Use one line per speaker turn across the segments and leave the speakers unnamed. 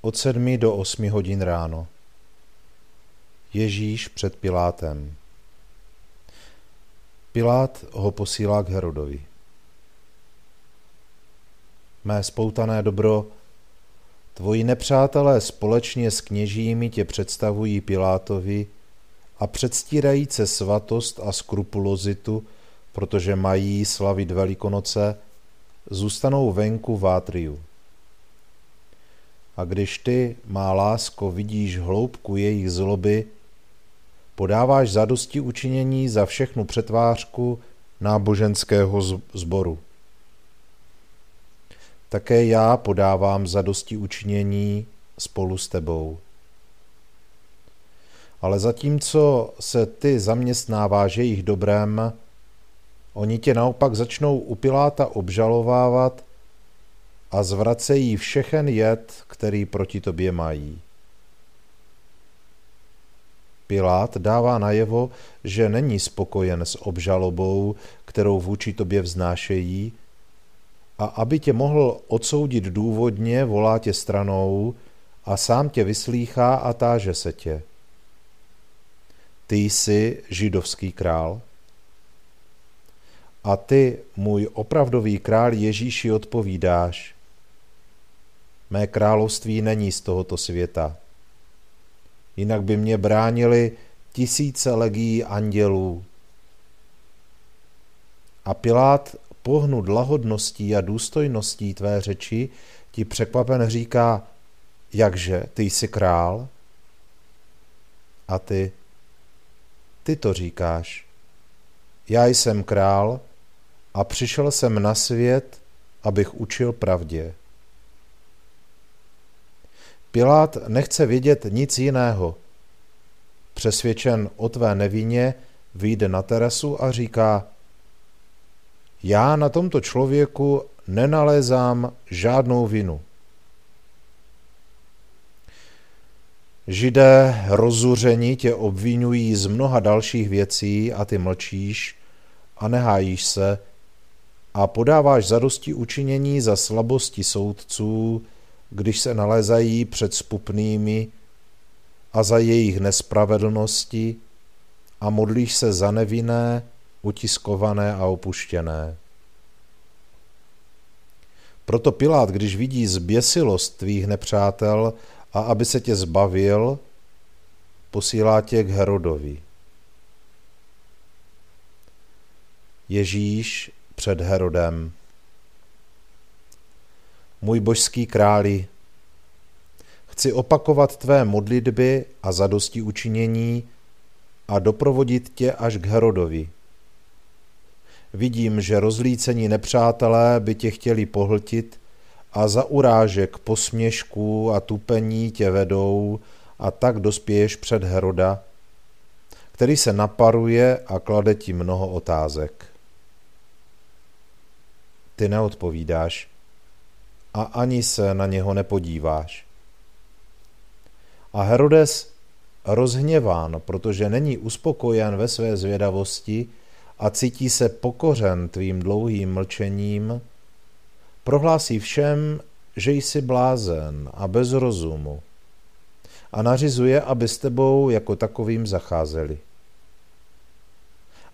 od sedmi do osmi hodin ráno. Ježíš před Pilátem. Pilát ho posílá k Herodovi. Mé spoutané dobro, tvoji nepřátelé společně s kněžími tě představují Pilátovi a předstírají se svatost a skrupulozitu, protože mají slavit Velikonoce, zůstanou venku v Átriu. A když ty, má lásko, vidíš hloubku jejich zloby, podáváš zadosti učinění za všechnu přetvářku náboženského sboru. Také já podávám zadosti učinění spolu s tebou. Ale zatímco se ty zaměstnáváš jejich dobrem, oni tě naopak začnou u Piláta obžalovávat a zvracejí všechen jed, který proti tobě mají. Pilát dává najevo, že není spokojen s obžalobou, kterou vůči tobě vznášejí, a aby tě mohl odsoudit důvodně, volá tě stranou a sám tě vyslýchá a táže se tě. Ty jsi židovský král? A ty, můj opravdový král Ježíši, odpovídáš – Mé království není z tohoto světa. Jinak by mě bránili tisíce legí andělů. A Pilát, pohnut lahodností a důstojností tvé řeči, ti překvapen říká, jakže, ty jsi král? A ty, ty to říkáš. Já jsem král a přišel jsem na svět, abych učil pravdě. Pilát nechce vědět nic jiného. Přesvědčen o tvé nevině, vyjde na terasu a říká, já na tomto člověku nenalézám žádnou vinu. Židé rozuření tě obvinují z mnoha dalších věcí a ty mlčíš a nehájíš se a podáváš zadosti učinění za slabosti soudců, když se nalezají před spupnými a za jejich nespravedlnosti a modlíš se za nevinné, utiskované a opuštěné. Proto Pilát, když vidí zběsilost tvých nepřátel a aby se tě zbavil, posílá tě k Herodovi. Ježíš před Herodem. Můj božský králi, chci opakovat tvé modlitby a zadosti učinění a doprovodit tě až k Herodovi. Vidím, že rozlícení nepřátelé by tě chtěli pohltit a za urážek, posměšků a tupení tě vedou a tak dospěješ před Heroda, který se naparuje a klade ti mnoho otázek. Ty neodpovídáš a ani se na něho nepodíváš. A Herodes rozhněván, protože není uspokojen ve své zvědavosti a cítí se pokořen tvým dlouhým mlčením, prohlásí všem, že jsi blázen a bez rozumu a nařizuje, aby s tebou jako takovým zacházeli.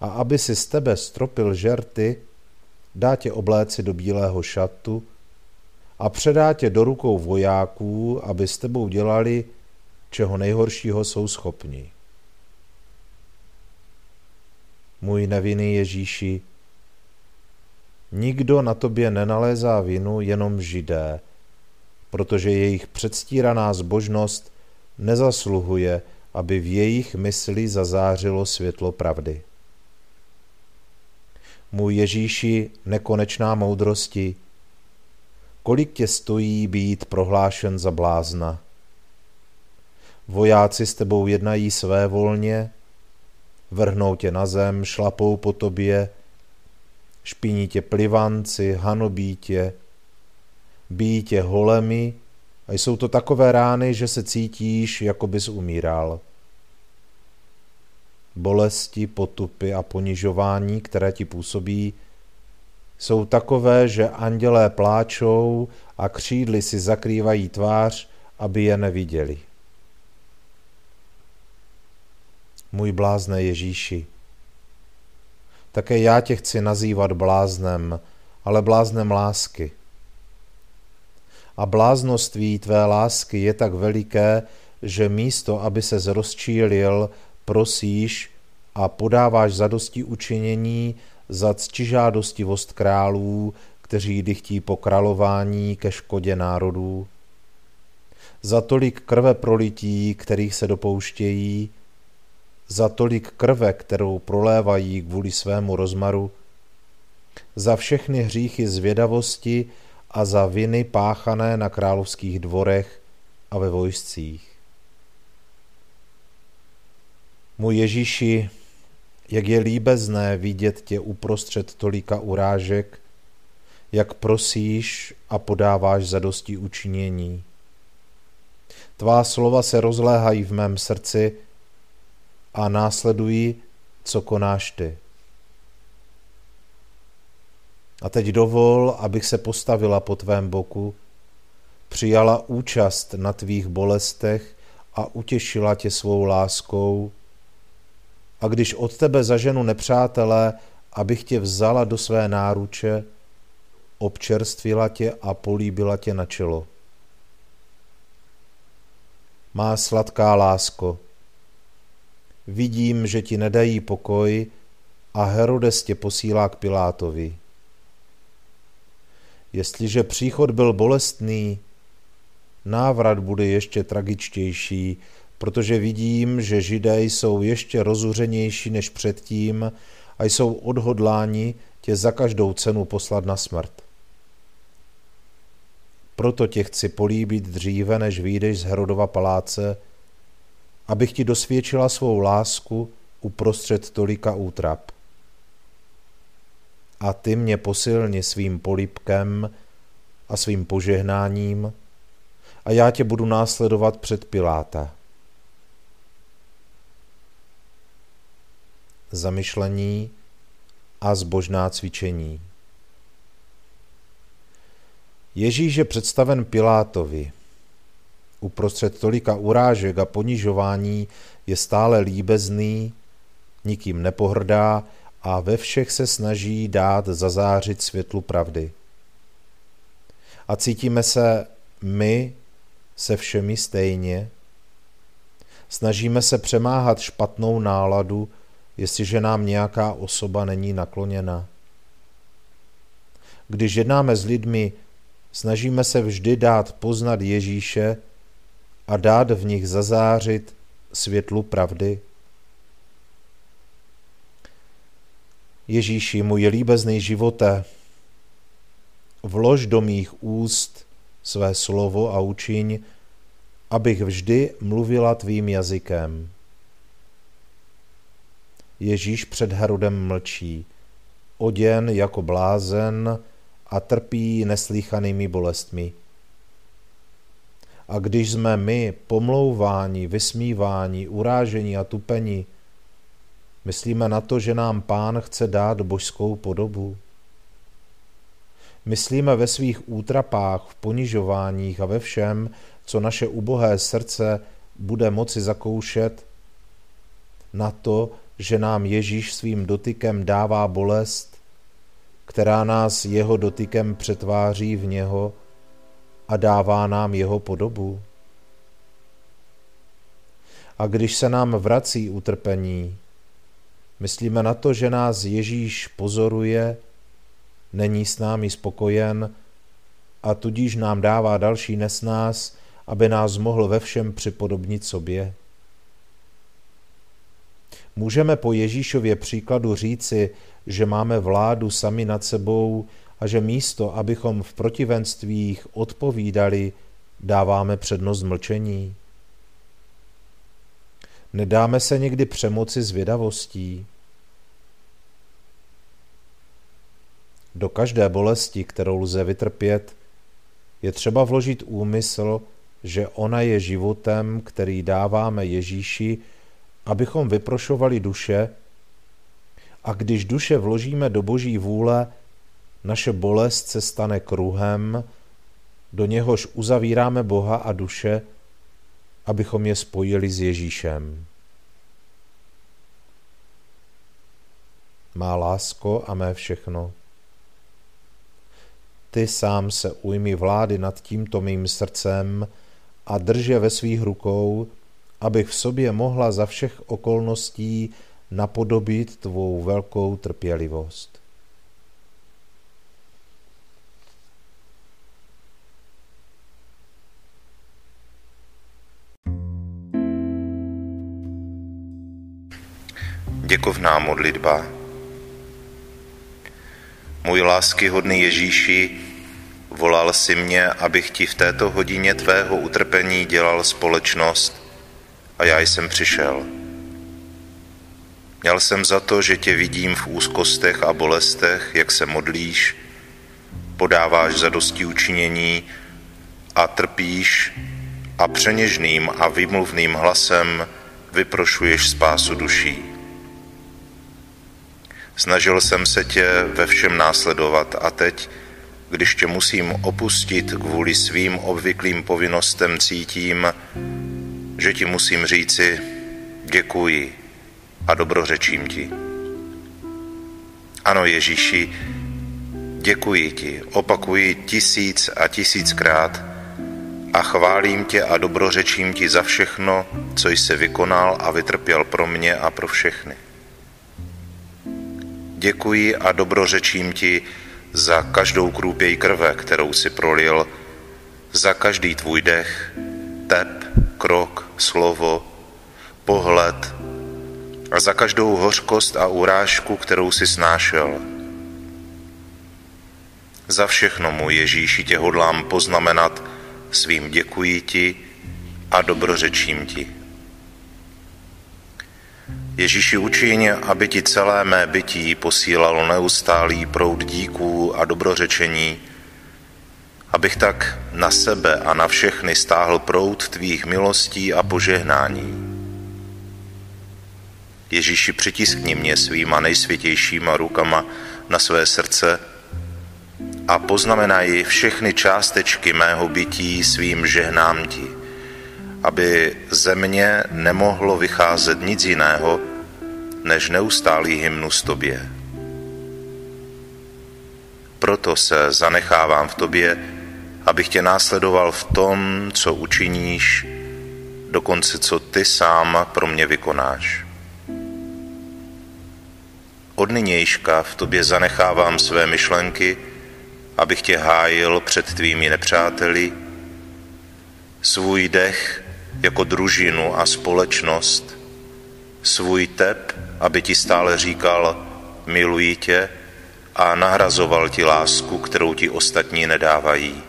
A aby si z tebe stropil žerty, dá tě obléci do bílého šatu a předá tě do rukou vojáků, aby s tebou dělali, čeho nejhoršího jsou schopni. Můj nevinný Ježíši, nikdo na tobě nenalézá vinu, jenom židé, protože jejich předstíraná zbožnost nezasluhuje, aby v jejich mysli zazářilo světlo pravdy. Můj Ježíši, nekonečná moudrosti, kolik tě stojí být prohlášen za blázna? Vojáci s tebou jednají své volně, vrhnou tě na zem, šlapou po tobě, špiní tě plivanci, hanobí tě, bíjí tě holemi a jsou to takové rány, že se cítíš, jako bys umíral. Bolesti, potupy a ponižování, které ti působí, jsou takové, že andělé pláčou a křídly si zakrývají tvář, aby je neviděli. Můj blázne Ježíši, také já tě chci nazývat bláznem, ale bláznem lásky. A bláznoství tvé lásky je tak veliké, že místo, aby se zrozčílil, prosíš a podáváš zadosti učinění za ctižádostivost králů, kteří dychtí po králování ke škodě národů. Za tolik krve prolití, kterých se dopouštějí, za tolik krve, kterou prolévají kvůli svému rozmaru, za všechny hříchy zvědavosti a za viny páchané na královských dvorech a ve vojscích. Můj Ježíši, jak je líbezné vidět tě uprostřed tolika urážek, jak prosíš a podáváš zadosti učinění. Tvá slova se rozléhají v mém srdci a následují, co konáš ty. A teď dovol, abych se postavila po tvém boku, přijala účast na tvých bolestech a utěšila tě svou láskou. A když od tebe zaženu nepřátelé, abych tě vzala do své náruče, občerstvila tě a políbila tě na čelo. Má sladká lásko, vidím, že ti nedají pokoj a Herodes tě posílá k Pilátovi. Jestliže příchod byl bolestný, návrat bude ještě tragičtější, protože vidím, že židé jsou ještě rozuřenější než předtím a jsou odhodláni tě za každou cenu poslat na smrt. Proto tě chci políbit dříve, než vyjdeš z Herodova paláce abych ti dosvědčila svou lásku uprostřed tolika útrap. A ty mě posilni svým polipkem a svým požehnáním a já tě budu následovat před Piláta. Zamyšlení a zbožná cvičení. Ježíš je představen Pilátovi – Uprostřed tolika urážek a ponižování je stále líbezný, nikým nepohrdá a ve všech se snaží dát zazářit světlu pravdy. A cítíme se my se všemi stejně. Snažíme se přemáhat špatnou náladu, jestliže nám nějaká osoba není nakloněna. Když jednáme s lidmi, snažíme se vždy dát poznat Ježíše a dát v nich zazářit světlu pravdy. Ježíši, můj líbezný živote, vlož do mých úst své slovo a učiň, abych vždy mluvila tvým jazykem. Ježíš před Herodem mlčí, oděn jako blázen a trpí neslíchanými bolestmi. A když jsme my pomlouváni, vysmíváni, urážení a tupeni, myslíme na to, že nám pán chce dát božskou podobu. Myslíme ve svých útrapách, v ponižováních a ve všem, co naše ubohé srdce bude moci zakoušet, na to, že nám Ježíš svým dotykem dává bolest, která nás jeho dotykem přetváří v něho a dává nám jeho podobu. A když se nám vrací utrpení, myslíme na to, že nás Ježíš pozoruje, není s námi spokojen a tudíž nám dává další nesnás, aby nás mohl ve všem připodobnit sobě. Můžeme po Ježíšově příkladu říci, že máme vládu sami nad sebou a že místo, abychom v protivenstvích odpovídali, dáváme přednost mlčení. Nedáme se někdy přemoci zvědavostí. Do každé bolesti, kterou lze vytrpět, je třeba vložit úmysl, že ona je životem, který dáváme Ježíši, abychom vyprošovali duše, a když duše vložíme do boží vůle, naše bolest se stane kruhem, do něhož uzavíráme Boha a duše, abychom je spojili s Ježíšem. Má lásko a mé všechno. Ty sám se ujmi vlády nad tímto mým srdcem a drž je ve svých rukou, abych v sobě mohla za všech okolností napodobit tvou velkou trpělivost.
Děkovná modlitba. Můj láskyhodný Ježíši, volal si mě, abych ti v této hodině tvého utrpení dělal společnost a já jsem přišel. Měl jsem za to, že tě vidím v úzkostech a bolestech, jak se modlíš, podáváš za dosti učinění a trpíš a přeněžným a vymluvným hlasem vyprošuješ spásu duší. Snažil jsem se tě ve všem následovat a teď, když tě musím opustit kvůli svým obvyklým povinnostem, cítím, že ti musím říci děkuji a dobrořečím ti. Ano, Ježíši, děkuji ti, opakuji tisíc a tisíckrát a chválím tě a dobrořečím ti za všechno, co jsi vykonal a vytrpěl pro mě a pro všechny. Děkuji a dobrořečím ti za každou krůpěj krve, kterou si prolil, za každý tvůj dech, tep, krok, slovo, pohled, a za každou hořkost a urážku, kterou si snášel. Za všechno, můj Ježíši, tě hodlám poznamenat svým děkuji ti a dobrořečím ti. Ježíši učiň, aby ti celé mé bytí posílalo neustálý proud díků a dobrořečení, abych tak na sebe a na všechny stáhl proud tvých milostí a požehnání. Ježíši, přitiskni mě svýma nejsvětějšíma rukama na své srdce a poznamenaj všechny částečky mého bytí svým žehnám ti, aby ze mě nemohlo vycházet nic jiného, než neustálý hymnus tobě. Proto se zanechávám v tobě, abych tě následoval v tom, co učiníš, dokonce co ty sám pro mě vykonáš. Od nynějška v tobě zanechávám své myšlenky, abych tě hájil před tvými nepřáteli, svůj dech jako družinu a společnost, svůj tep, aby ti stále říkal, miluji tě a nahrazoval ti lásku, kterou ti ostatní nedávají.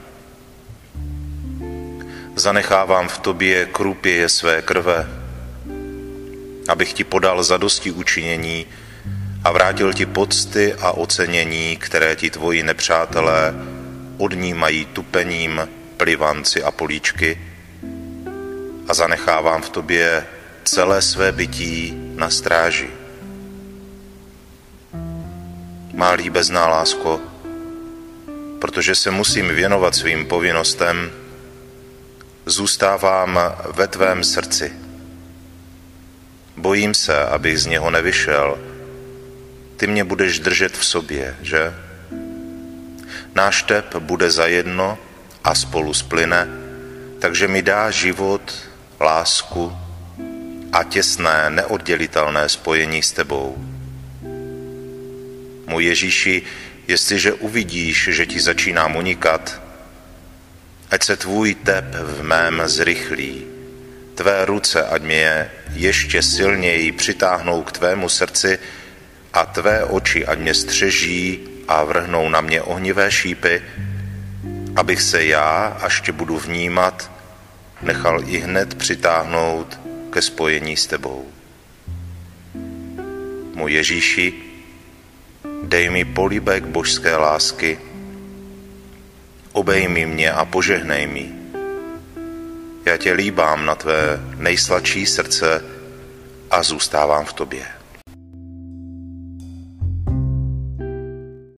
Zanechávám v tobě krupěje své krve, abych ti podal zadosti učinění a vrátil ti pocty a ocenění, které ti tvoji nepřátelé odnímají tupením, plivanci a políčky a zanechávám v tobě celé své bytí na stráži. Má líbezná lásko, protože se musím věnovat svým povinnostem, zůstávám ve tvém srdci. Bojím se, abych z něho nevyšel. Ty mě budeš držet v sobě, že? Náš tep bude zajedno a spolu splyne, takže mi dá život, lásku a těsné, neoddělitelné spojení s tebou. Můj Ježíši, jestliže uvidíš, že ti začínám unikat, ať se tvůj tep v mém zrychlí, tvé ruce, ať mě ještě silněji přitáhnou k tvému srdci a tvé oči, ať mě střeží a vrhnou na mě ohnivé šípy, abych se já, až tě budu vnímat, nechal i hned přitáhnout ke spojení s tebou. Můj Ježíši, dej mi políbek božské lásky, obejmi mě a požehnej mi. Já tě líbám na tvé nejsladší srdce a zůstávám v tobě.